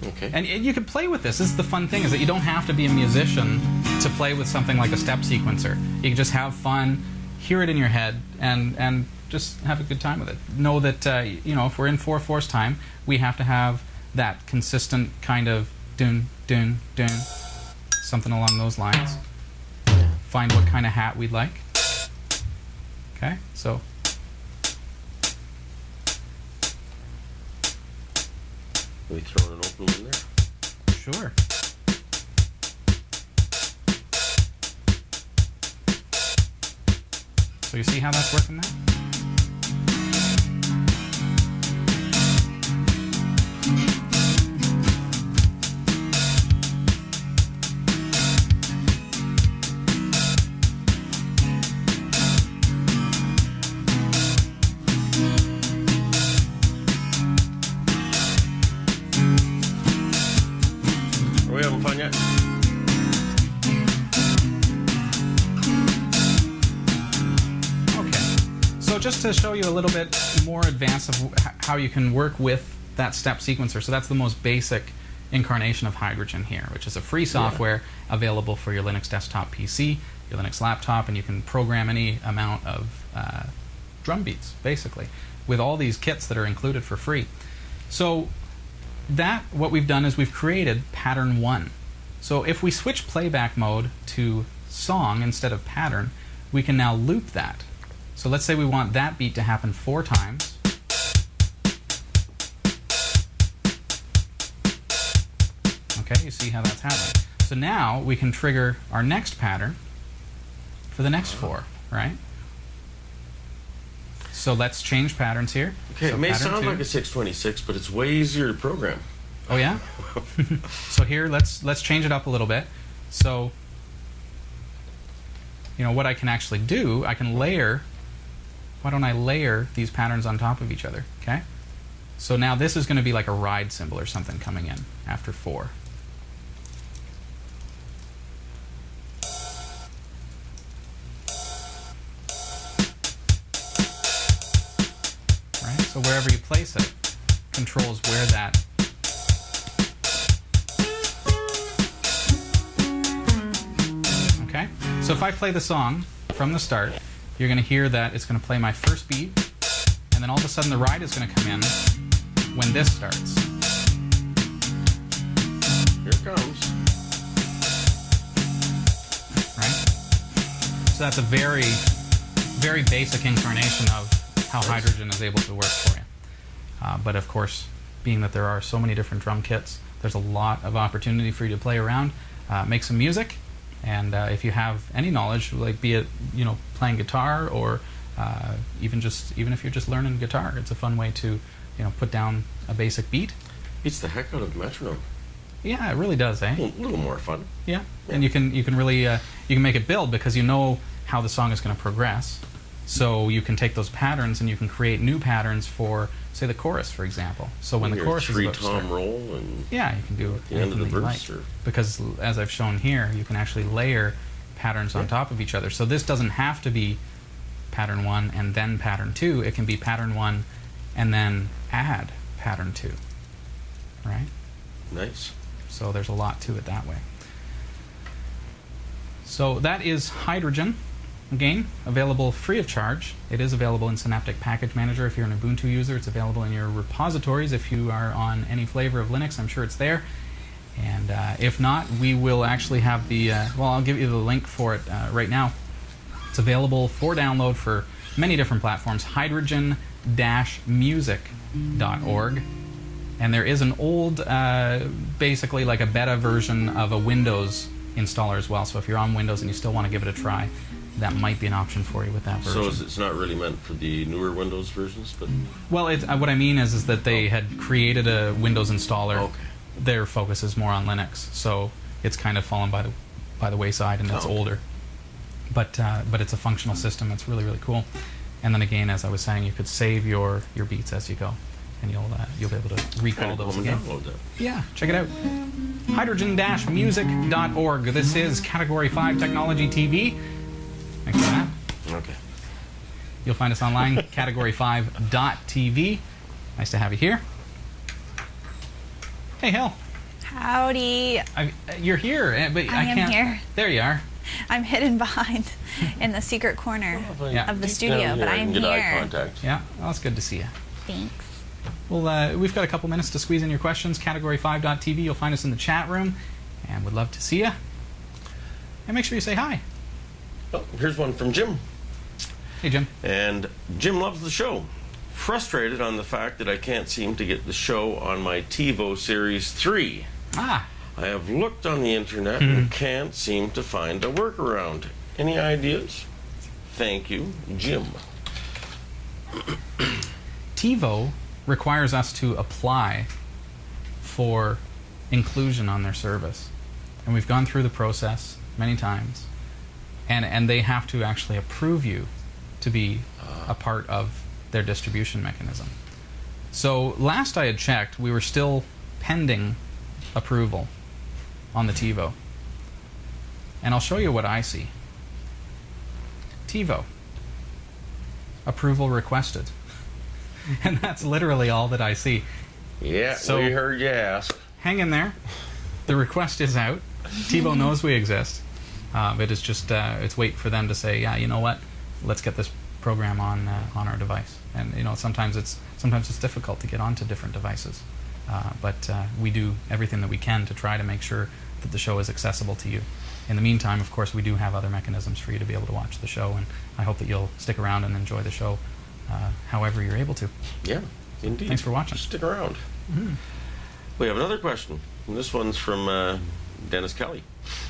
Okay. and y- you can play with this. This is the fun thing: is that you don't have to be a musician to play with something like a step sequencer. You can just have fun, hear it in your head, and and just have a good time with it. Know that uh, you know if we're in four fours time, we have to have that consistent kind of dun dun dun, something along those lines. Find what kind of hat we'd like. Okay, so we throw an opening in there. Sure. So you see how that's working now? Just to show you a little bit more advanced of how you can work with that step sequencer. So that's the most basic incarnation of Hydrogen here, which is a free software available for your Linux desktop PC, your Linux laptop, and you can program any amount of uh, drum beats, basically, with all these kits that are included for free. So that what we've done is we've created pattern one. So if we switch playback mode to song instead of pattern, we can now loop that. So let's say we want that beat to happen four times. Okay, you see how that's happening. So now we can trigger our next pattern for the next four, right? So let's change patterns here. Okay, So it may sound two. like a 626, but it's way easier to program. Oh yeah. so here, let's let's change it up a little bit. So, you know what I can actually do? I can layer. Why don't I layer these patterns on top of each other? Okay. So now this is going to be like a ride cymbal or something coming in after four. Right. So wherever you place it, controls where that Okay? So if I play the song from the start, you're going to hear that it's going to play my first beat, and then all of a sudden the ride is going to come in when this starts. Here it comes. Right? So that's a very, very basic incarnation of how hydrogen is able to work for you. Uh, but of course, being that there are so many different drum kits, there's a lot of opportunity for you to play around, uh, make some music, and uh, if you have any knowledge, like be it you know playing guitar or uh, even just even if you're just learning guitar, it's a fun way to you know put down a basic beat. Beats the heck out of metronome. Yeah, it really does, eh? A little, little more fun. Yeah, and you can you can really uh, you can make it build because you know how the song is going to progress. So you can take those patterns and you can create new patterns for say the chorus, for example. So when the chorus is three about to start, roll and yeah, you can do the end of the verse like. because as I've shown here, you can actually layer patterns on top of each other. So this doesn't have to be pattern one and then pattern two. It can be pattern one and then add pattern two. Right. nice. So there's a lot to it that way. So that is Hydrogen. Again, available free of charge. It is available in Synaptic Package Manager if you're an Ubuntu user. It's available in your repositories if you are on any flavor of Linux. I'm sure it's there. And uh, if not, we will actually have the. Uh, well, I'll give you the link for it uh, right now. It's available for download for many different platforms. Hydrogen-music.org and there is an old, uh, basically like a beta version of a Windows installer as well. So if you're on Windows and you still want to give it a try, that might be an option for you with that version. So it's not really meant for the newer Windows versions, but well, it, uh, what I mean is, is that they had created a Windows installer. Okay. Their focus is more on Linux, so it's kind of fallen by the by the wayside, and it's Oh, okay. older. But uh, but it's a functional system. It's really really cool. And then again, as I was saying, you could save your your beats as you go, and you'll uh, you'll be able to recall those again. Yeah, check it out. Hydrogen-music.org. This is Category 5 Technology TV. Thanks for that. Okay. You'll find us online, category5.tv. Nice to have you here. Hey, Hill. Howdy. I, you're here, eh, but I, I am can't. here. There you are. I'm hidden behind in the secret corner Yeah. of the studio, but I am and get eye here. contact. Yeah, well, it's good to see you. Thanks. Well, uh, we've got a couple minutes to squeeze in your questions. Category5.tv. You'll find us in the chat room, and we'd love to see you. And make sure you say hi. Oh, here's one from Jim. Hey, Jim. And Jim loves the show. Frustrated on the fact that I can't seem to get the show on my TiVo Series 3. Ah, I have looked on the internet Hmm. and can't seem to find a workaround. Any ideas? Thank you, Jim. TiVo requires us to apply for inclusion on their service. And we've gone through the process many times. And, and they have to actually approve you to be a part of their distribution mechanism. So last I had checked, we were still pending approval on the TiVo. And I'll show you what I see. TiVo. Approval requested. and that's literally all that I see. Yeah, So- we heard you ask. Hang in there. The request is out. TiVo knows we exist. Uh, it is just uh, it's wait for them to say, yeah, you know what? Let's get this program on uh, on our device. And you know sometimes it's sometimes it's difficult to get onto different devices, uh, but uh, we do everything that we can to try to make sure that the show is accessible to you. In the meantime, of course, we do have other mechanisms for you to be able to watch the show, and I hope that you'll stick around and enjoy the show, uh, however you're able to. Yeah, indeed. Thanks for watching. Stick around. We have another question. And this one's from uh, Dennis Kelly.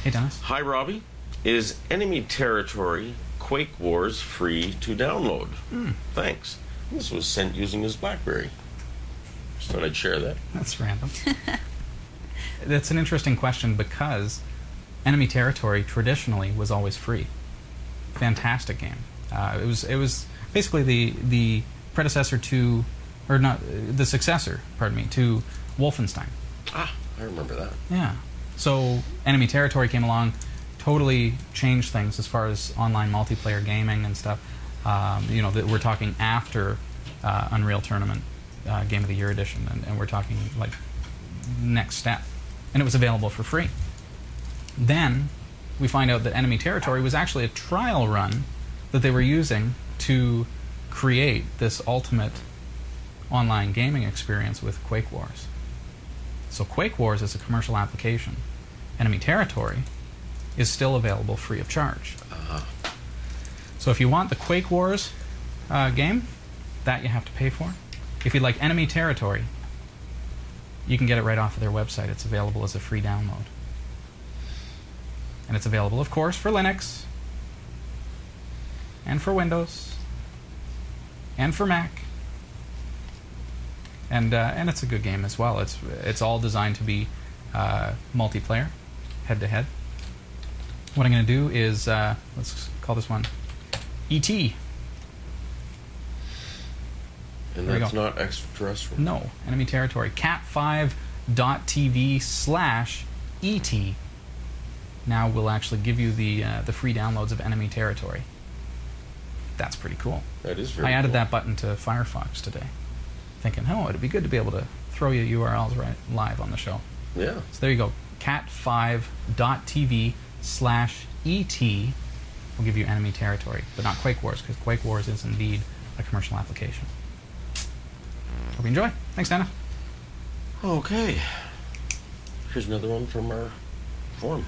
Hey, Dennis. Hi, Robbie. Is Enemy Territory Quake Wars free to download? Thanks. This was sent using his BlackBerry. Just thought I'd share that. That's random. That's an interesting question because enemy territory traditionally was always free. Fantastic game. Uh, it was it was basically the the predecessor to, or not the successor, pardon me, to Wolfenstein. Ah, I remember that. Yeah. So enemy territory came along, totally changed things as far as online multiplayer gaming and stuff. Um, you know, that we're talking after uh, Unreal Tournament uh, Game of the Year edition, and, and we're talking like next step. And it was available for free. Then we find out that enemy territory was actually a trial run that they were using to create this ultimate online gaming experience with Quake Wars. So Quake Wars is a commercial application. Enemy Territory is still available free of charge. So if you want the Quake Wars uh, game, that you have to pay for. If you'd like Enemy Territory, you can get it right off of their website. It's available as a free download. And it's available, of course, for Linux, and for Windows, and for Mac. And, uh, and it's a good game as well. It's, it's all designed to be uh, multiplayer, head to head. What I'm going to do is, uh, let's call this one ET. And There that's not extraterrestrial. No, enemy territory. Cat5.tv slash ET now we'll actually give you the, uh, the free downloads of enemy territory. That's pretty cool. That is very I added cool. that button to Firefox today, thinking, oh, it'd be good to be able to throw you URLs right live on the show. Yeah. So there you go. Cat5.tv slash ET will give you enemy territory, but not Quake Wars, because Quake Wars is indeed a commercial application. Hope you enjoy. Thanks, Dana. Okay. Here's another one from our forum.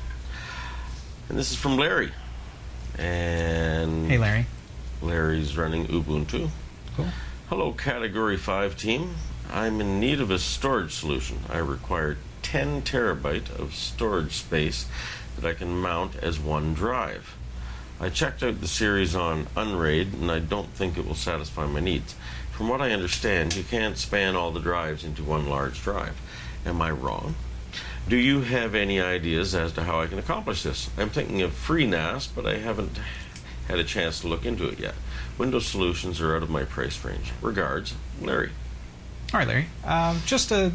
And this is from Larry. And Hey, Larry. Larry's running Ubuntu. Cool. Hello, Category 5 team. I'm in need of a storage solution. I require 10 terabyte of storage space that I can mount as one drive. I checked out the series on Unraid and I don't think it will satisfy my needs. From what I understand, you can't span all the drives into one large drive. Am I wrong? Do you have any ideas as to how I can accomplish this? I'm thinking of FreeNAS, but I haven't had a chance to look into it yet. Windows solutions are out of my price range. Regards, Larry. All right, Larry. Um, just a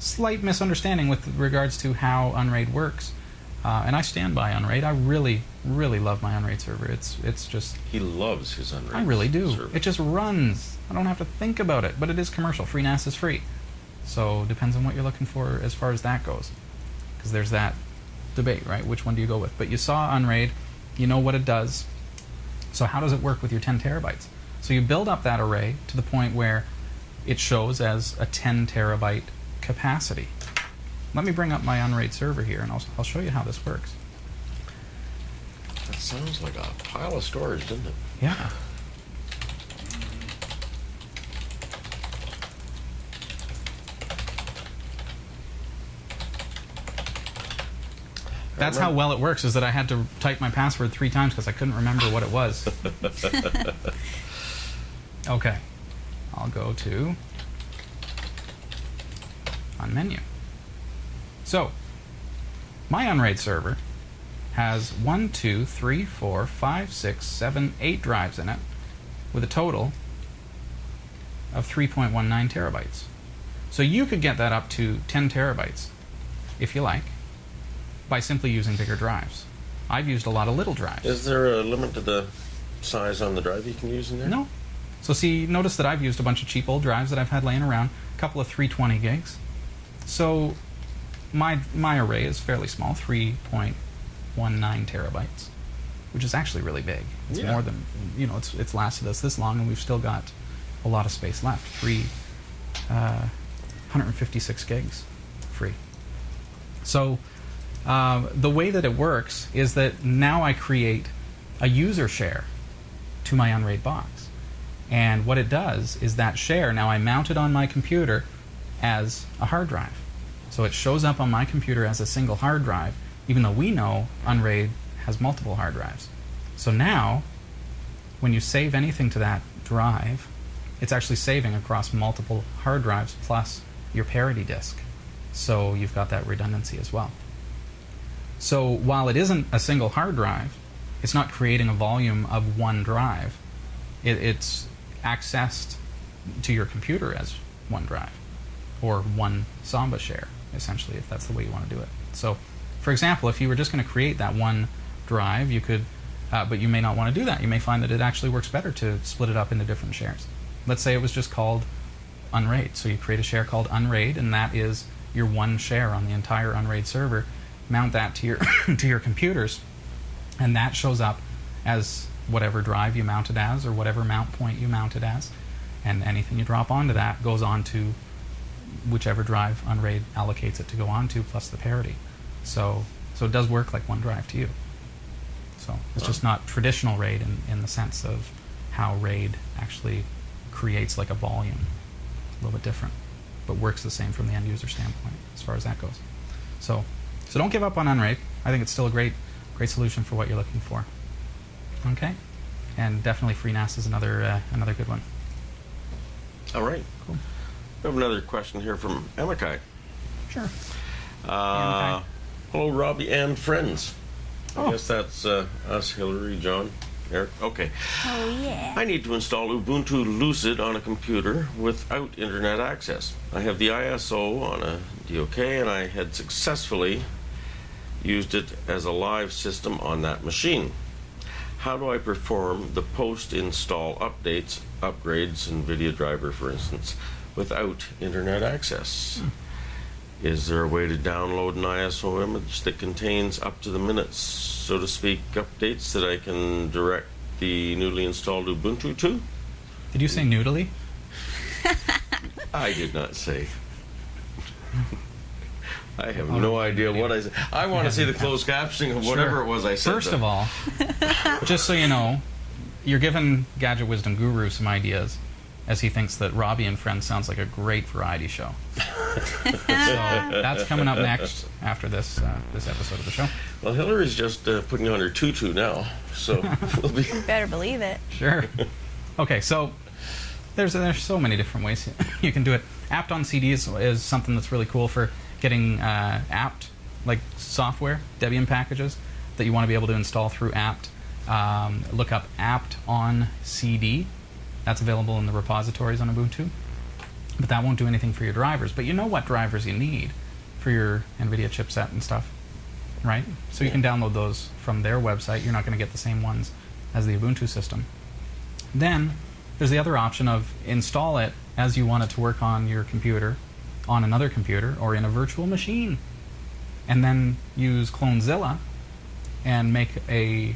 slight misunderstanding with regards to how Unraid works. Uh, and I stand by Unraid. I really, really love my Unraid server. It's it's just He loves his Unraid. I really do. server. It just runs. I don't have to think about it. But it is commercial. Free NAS is free. So depends on what you're looking for as far as that goes. Because there's that debate, right? Which one do you go with? But you saw Unraid. You know what it does. So how does it work with your 10 terabytes? So you build up that array to the point where it shows as a 10 terabyte capacity. Let me bring up my Unraid server here, and I'll, I'll show you how this works. That sounds like a pile of storage, doesn't it? Yeah. That's how well it works. Is that I had to type my password three times because I couldn't remember what it was. okay, I'll go to on menu. So, my Unraid server has one, two, three, four, five, six, seven, eight drives in it, with a total of 3.19 terabytes. So you could get that up to 10 terabytes, if you like, by simply using bigger drives. I've used a lot of little drives. Is there a limit to the size on the drive you can use in there? No. So see, notice that I've used a bunch of cheap old drives that I've had laying around, a couple of 320 gigs. So my my array is fairly small, 3.19 terabytes, which is actually really big. It's Yeah. more than you know. It's it's lasted us this long, and we've still got a lot of space left. Free, uh, 156 gigs, free. So um, the way that it works is that now I create a user share to my Unraid box. And what it does is that share, now I mount it on my computer as a hard drive. So it shows up on my computer as a single hard drive, even though we know Unraid has multiple hard drives. So now, when you save anything to that drive, it's actually saving across multiple hard drives plus your parity disk. So you've got that redundancy as well. So while it isn't a single hard drive, it's not creating a volume of one drive. It, it's accessed to your computer as one drive or one Samba share, essentially, if that's the way you want to do it. So, for example, if you were just going to create that one drive, you could, uh, but you may not want to do that. You may find that it actually works better to split it up into different shares. Let's say it was just called Unraid. So you create a share called Unraid, and that is your one share on the entire Unraid server. Mount that to your to your computers, and that shows up as whatever drive you mount it as, or whatever mount point you mount it as, and anything you drop onto that goes on to whichever drive Unraid allocates it to go onto, plus the parity. So so it does work like one drive to you. So it's just not traditional RAID in, in the sense of how RAID actually creates like a volume. A little bit different, but works the same from the end user standpoint as far as that goes. So so don't give up on Unraid. I think it's still a great great solution for what you're looking for. Okay, and definitely FreeNAS is another uh, another good one. All right. Cool. We have another question here from Amakai. Sure. Uh, Amakai. hello, Robbie and friends. Oh. I guess that's uh, us, Hillary, John, Eric. Okay. Oh, yeah. I need to install Ubuntu Lucid on a computer without internet access. I have the ISO on a DOK and I had successfully used it as a live system on that machine. How do I perform the post install updates, upgrades, NVIDIA driver, for instance, without internet access? Is there a way to download an ISO image that contains up to the minutes, so to speak, updates that I can direct the newly installed Ubuntu to? Did you say noodly? I did not say. I have no idea what I said. I want to see the closed captioning of whatever Sure. it was I said. First though. of all, just so you know, you're giving Gadget Wisdom Guru some ideas, as he thinks that Robbie and Friends sounds like a great variety show. so that's coming up next after this uh, this episode of the show. well, Hillary's just uh, putting on her tutu now, so we'll be. Better believe it. Sure. Okay, so there's there's so many different ways you can do it. Apt on CD is, is something that's really cool for getting uh, apt like software Debian packages that you want to be able to install through apt. Um, look up apt on CD. That's available in the repositories on Ubuntu. But that won't do anything for your drivers. But you know what drivers you need for your NVIDIA chipset and stuff. right? So you can download those from their website. You're not going to get the same ones as the Ubuntu system. Then there's the other option of install it as you want it to work on your computer, on another computer, or in a virtual machine. And then use Clonezilla and make a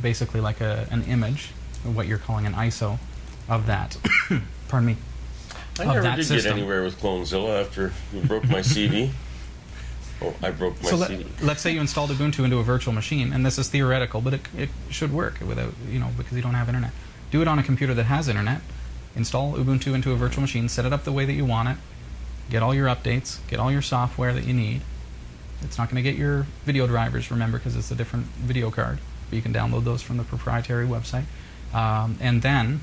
basically like a, an image, what you're calling an ISO, of that. Pardon me. I never did system. get anywhere with Clonezilla after you broke my CD. Oh, I broke my So let, CD. let's say you installed Ubuntu into a virtual machine, and this is theoretical, but it, it should work without, you know, because you don't have internet. Do it on a computer that has internet. Install Ubuntu into a virtual machine, set it up the way that you want it, get all your updates, get all your software that you need. It's not going to get your video drivers, remember, because it's a different video card, but you can download those from the proprietary website. Um, and then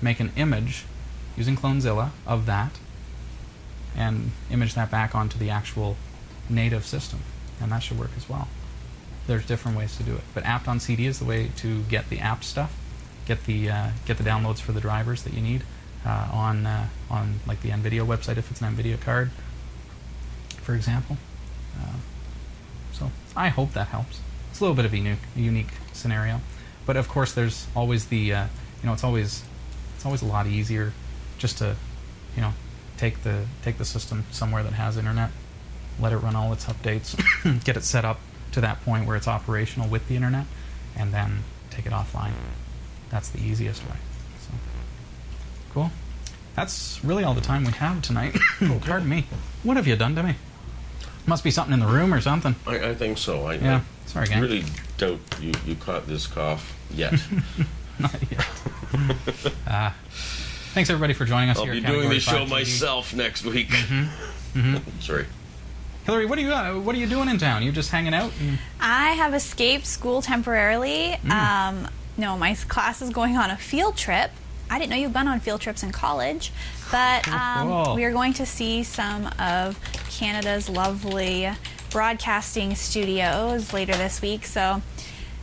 make an image using Clonezilla of that and image that back onto the actual native system, and that should work as well. There's different ways to do it, but apt on CD is the way to get the app stuff, get the uh, get the downloads for the drivers that you need uh, on uh, on like the NVIDIA website if it's an NVIDIA card, for example. Uh, so I hope that helps. It's a little bit of a unique, unique scenario, but of course there's always the uh, you know it's always it's always a lot easier just to you know take the take the system somewhere that has internet, let it run all its updates, get it set up to that point where it's operational with the internet, and then take it offline. That's the easiest way. So, cool. That's really all the time we have tonight. Pardon me. What have you done to me? Must be something in the room or something. I, I think so. I, Yeah. I Sorry, gang. really doubt you, you caught this cough yet. Not yet. Ah. thanks everybody for joining us here. I'll here. be at doing Category this show 5 TV. myself next week. Mm-hmm. Sorry. Hillary, what are you uh, what are you doing in town? You just hanging out? And- I have escaped school temporarily. Mm. Um, no, my s- class is going on a field trip. I didn't know you've been on field trips in college, but um, Cool. we are going to see some of Canada's lovely broadcasting studios later this week. So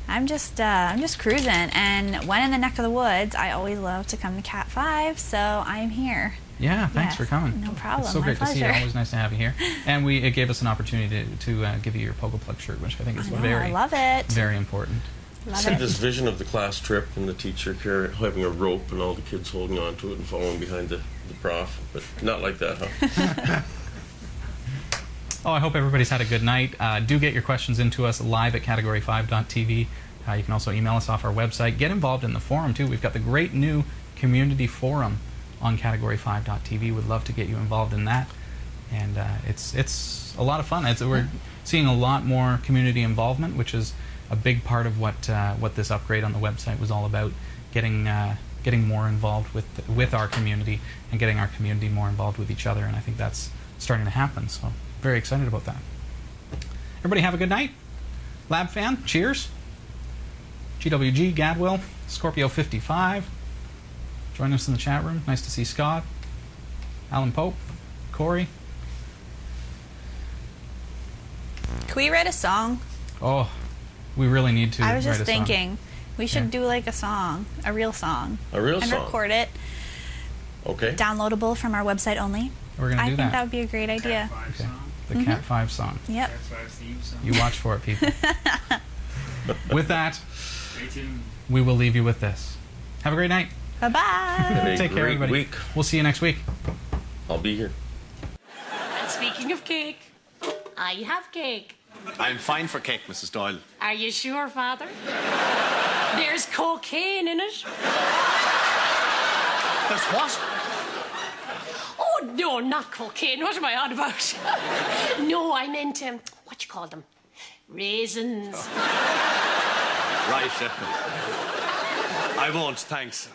I'm just uh, I'm just cruising, and when in the neck of the woods, I always love to come to Cat Five. So I'm here. Yeah, thanks Yes, for coming. no problem, It's so my great to see you. pleasure. Always nice to have you here. And we it gave us an opportunity to, to uh, give you your Pogo Plug shirt, which I think is I know, very I love it. very important. Love See it. this vision of the class trip and the teacher carry, having a rope and all the kids holding on to it and following behind the, the prof, but not like that, huh? Oh, I hope everybody's had a good night. Uh, do get your questions into us live at category5.tv. Uh, you can also email us off our website. Get involved in the forum too. We've got the great new community forum on category5.tv. Would love to get you involved in that. And uh, it's it's a lot of fun. It's, we're seeing a lot more community involvement, which is a big part of what uh, what this upgrade on the website was all about. Getting uh, getting more involved with with our community and getting our community more involved with each other. And I think that's starting to happen. So very excited about that. Everybody have a good night. Lab fan, cheers. GWG, Gadwell, Scorpio 55. Join us in the chat room. Nice to see Scott, Alan Pope, Corey. Can we write a song? Oh, we really need to. I was just write a song. thinking we should Yeah. do like a song, a real song, A real and song. record it, Okay. downloadable from our website only. We're gonna do that. I think that that. would be a great idea. Five Okay. Song. The mm-hmm. Cat 5 song. Yep. Cat Five song. You watch for it, people. with that, we will leave you with this. Have a great night. Bye bye. Take care, everybody. week. We'll see you next week. I'll be here. And speaking of cake, I have cake. I'm fine for cake, Mrs. Doyle. Are you sure, Father? There's cocaine in it. There's what? No, not cocaine. What am I on about? no, I meant, um, what you call them? Raisins. Oh. right. Uh, I won't, thanks.